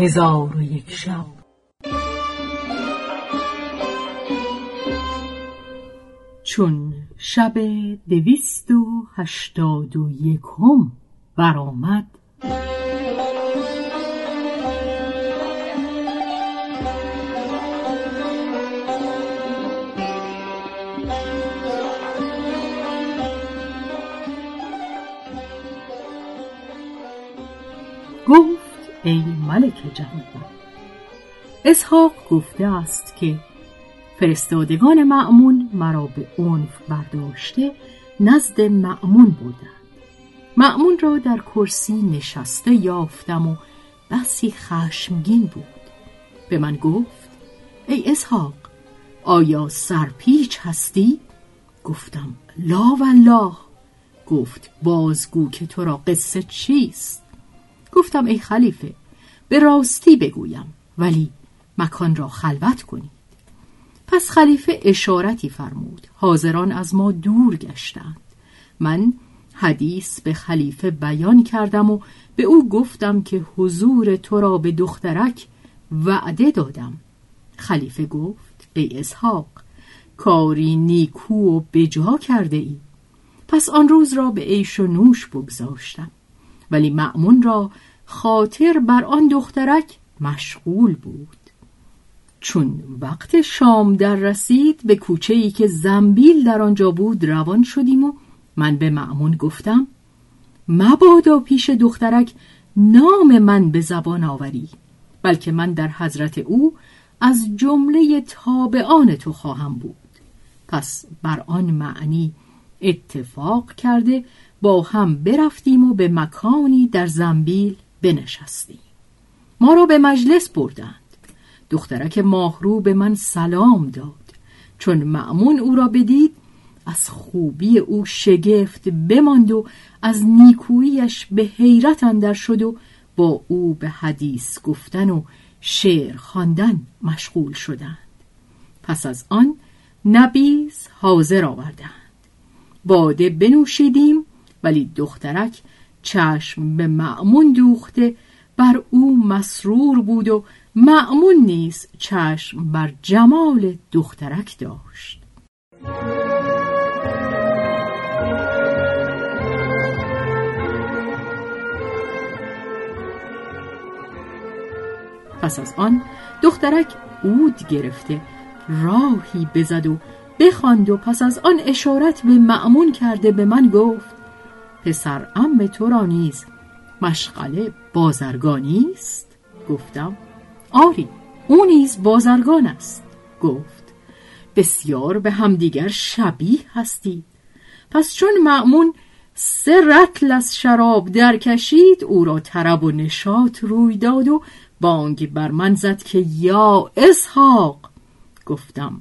هزار و یک شب. چون شب دویست و هشتاد و یکم برآمد ای ملک جهان اسحاق گفته است که فرستادگان معمون مرا به عنف برداشته نزد معمون بودند معمون را در کرسی نشسته یافتم و بسی خشمگین بود به من گفت ای اسحاق آیا سرپیچ هستی؟ گفتم لا والله گفت بازگو که تو را قصه چیست؟ گفتم ای خلیفه به راستی بگویم ولی مکان را خلوت کنید. پس خلیفه اشارتی فرمود حاضران از ما دور گشتند. من حدیث به خلیفه بیان کردم و به او گفتم که حضور تو را به دخترک وعده دادم. خلیفه گفت ای اسحاق کاری نیکو و بجا کرده ای پس آن روز را به عیش و نوش بگذاشتم. ولی معمون را خاطر بر آن دخترک مشغول بود. چون وقت شام در رسید به کوچه ای که زنبیل در آنجا بود روان شدیم و من به معمون گفتم مبادا پیش دخترک نام من به زبان آوری بلکه من در حضرت او از جمله تابعان تو خواهم بود. پس بر آن معنی اتفاق کرده با هم برفتیم و به مکانی در زنبیل بنشستیم. ما را به مجلس بردند. دخترک ماهرو به من سلام داد. چون معمون او را بدید از خوبی او شگفت بماند و از نیکوییش به حیرت اندر شد و با او به حدیث گفتن و شعر خواندن مشغول شدند. پس از آن نبیز حاضر آوردند. باده بنوشیدیم ولی دخترک چشم به معمون دوخته بر او مسرور بود و معمون نیز چشم بر جمال دخترک داشت. پس از آن دخترک عود گرفته راهی بزد و بخواند و پس از آن اشارت به معمون کرده به من گفت پسر ام تو را نیز. مشغله بازرگانی است گفتم. آری او نیز بازرگان است. گفت. بسیار به همدیگر شبیه هستید پس چون معمون سه رتل از شراب درکشید او را طرب و نشاط روی داد و بانگ بر من زد که یا اسحاق. گفتم.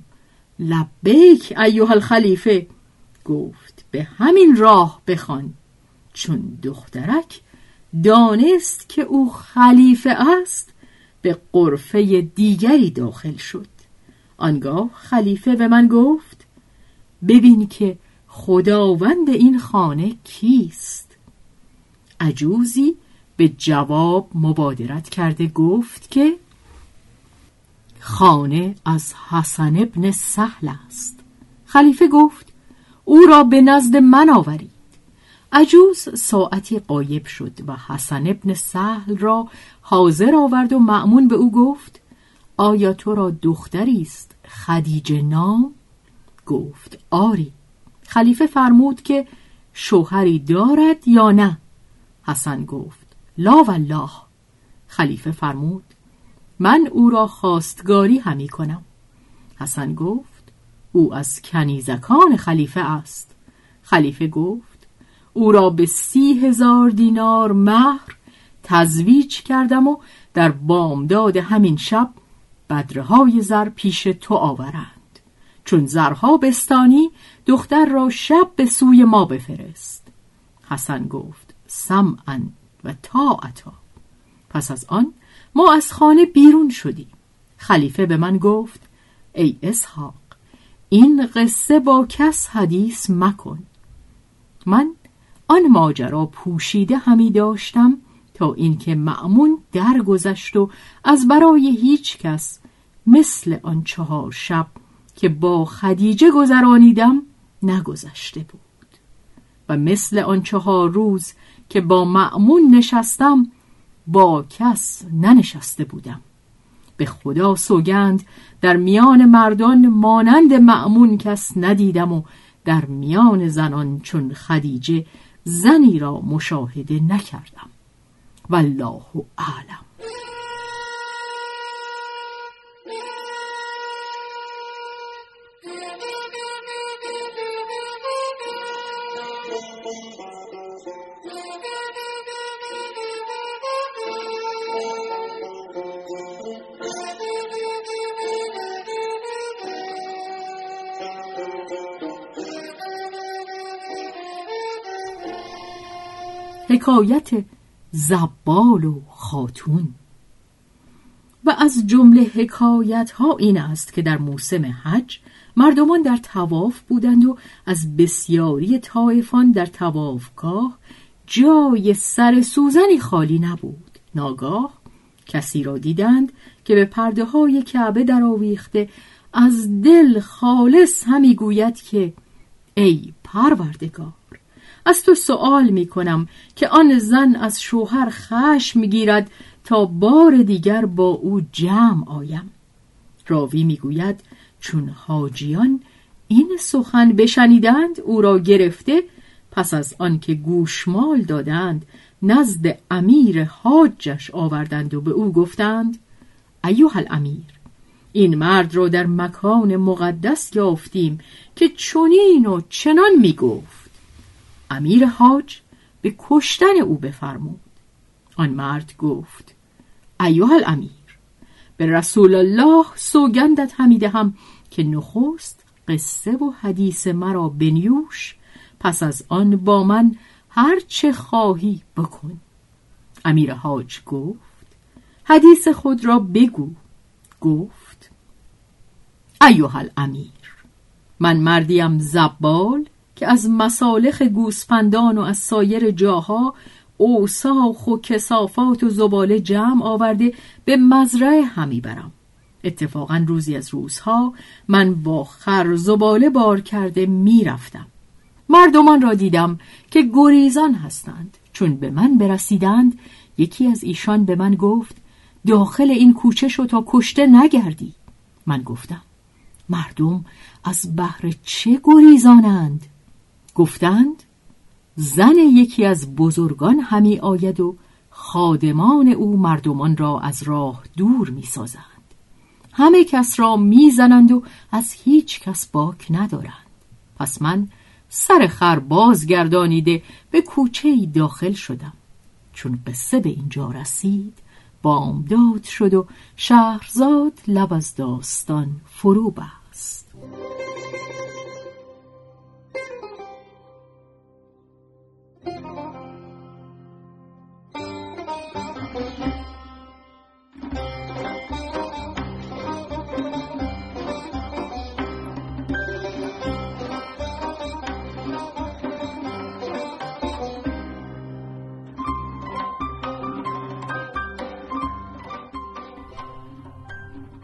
لبیک ایوه الخلیفه. گفت. به همین راه بخوان. چون دخترک دانست که او خلیفه است به قرفه دیگری داخل شد. آنگاه خلیفه به من گفت ببین که خداوند این خانه کیست. عجوزی به جواب مبادرت کرده گفت که خانه از حسن ابن سهل است. خلیفه گفت او را به نزد من آورید. عجوز ساعتی قایب شد و حسن ابن سهل را حاضر آورد و معمون به او گفت آیا تو را دختری است؟ خدیجه نام؟ گفت آری. خلیفه فرمود که شوهری دارد یا نه؟ حسن گفت لا والله. خلیفه فرمود من او را خواستگاری همی کنم. حسن گفت او از کنیزکان خلیفه است. خلیفه گفت او را به سی هزار دینار مهر تزویج کردم و در بامداد همین شب بدرهای زر پیش تو آورند. چون زرها بستانی دختر را شب به سوی ما بفرست. حسن گفت سمعا و طاعتا. پس از آن ما از خانه بیرون شدیم. خلیفه به من گفت ای اسحاق این قصه با کس حدیث مکن. من آن ماجرا پوشیده همی داشتم تا اینکه معمون درگذشت و از برای هیچ کس مثل آن چهار شب که با خدیجه گذرانیدم نگذشته بود. و مثل آن چهار روز که با معمون نشستم با کس ننشسته بودم. به خدا سوگند در میان مردان مانند معمون کس ندیدم و در میان زنان چون خدیجه زنی را مشاهده نکردم. والله اعلم. حکایت زبال و خاتون. و از جمله حکایت ها این است که در موسم حج مردمان در تواف بودند و از بسیاری طایفان در توافگاه جای سر سوزنی خالی نبود. ناگاه کسی را دیدند که به پرده های کعبه در آویخته از دل خالص همی گوید که ای پروردگار از تو سوال می کنم که آن زن از شوهر خشم گیرد تا بار دیگر با او جمع آیم. راوی می‌گوید چون حاجیان این سخن بشنیدند او را گرفته پس از آنکه گوشمال دادند نزد امیر حاجش آوردند و به او گفتند ایوه الامیر این مرد را در مکان مقدس یافتیم که چنین و چنان می‌گفت. امیر حاج به کشتن او بفرمود. آن مرد گفت ایوه الامیر به رسول الله سوگندت همیده هم که نخست قصه و حدیث مرا بنیوش پس از آن با من هر چه خواهی بکن. امیر حاج گفت حدیث خود را بگو. گفت ایوه الامیر من مردیم زبال که از مسالخ گوسفندان و از سایر جاها اوساخ و کسافات و زباله جمع آورده به مزرعه همی برم. اتفاقا روزی از روزها من با خر زباله بار کرده می‌رفتم مردمان را دیدم که گریزان هستند. چون به من برسیدند یکی از ایشان به من گفت داخل این کوچه شو تا کشته نگردی. من گفتم مردم از بحر چه گریزانند؟ گفتند زن یکی از بزرگان همی آید و خادمان او مردمان را از راه دور می سازند. همه کس را می‌زنند و از هیچ کس باک ندارند. پس من سر خر بازگردانیده به کوچه داخل شدم. چون قصه به اینجا رسید بامداد شد و شهرزاد لب از داستان فرو بست.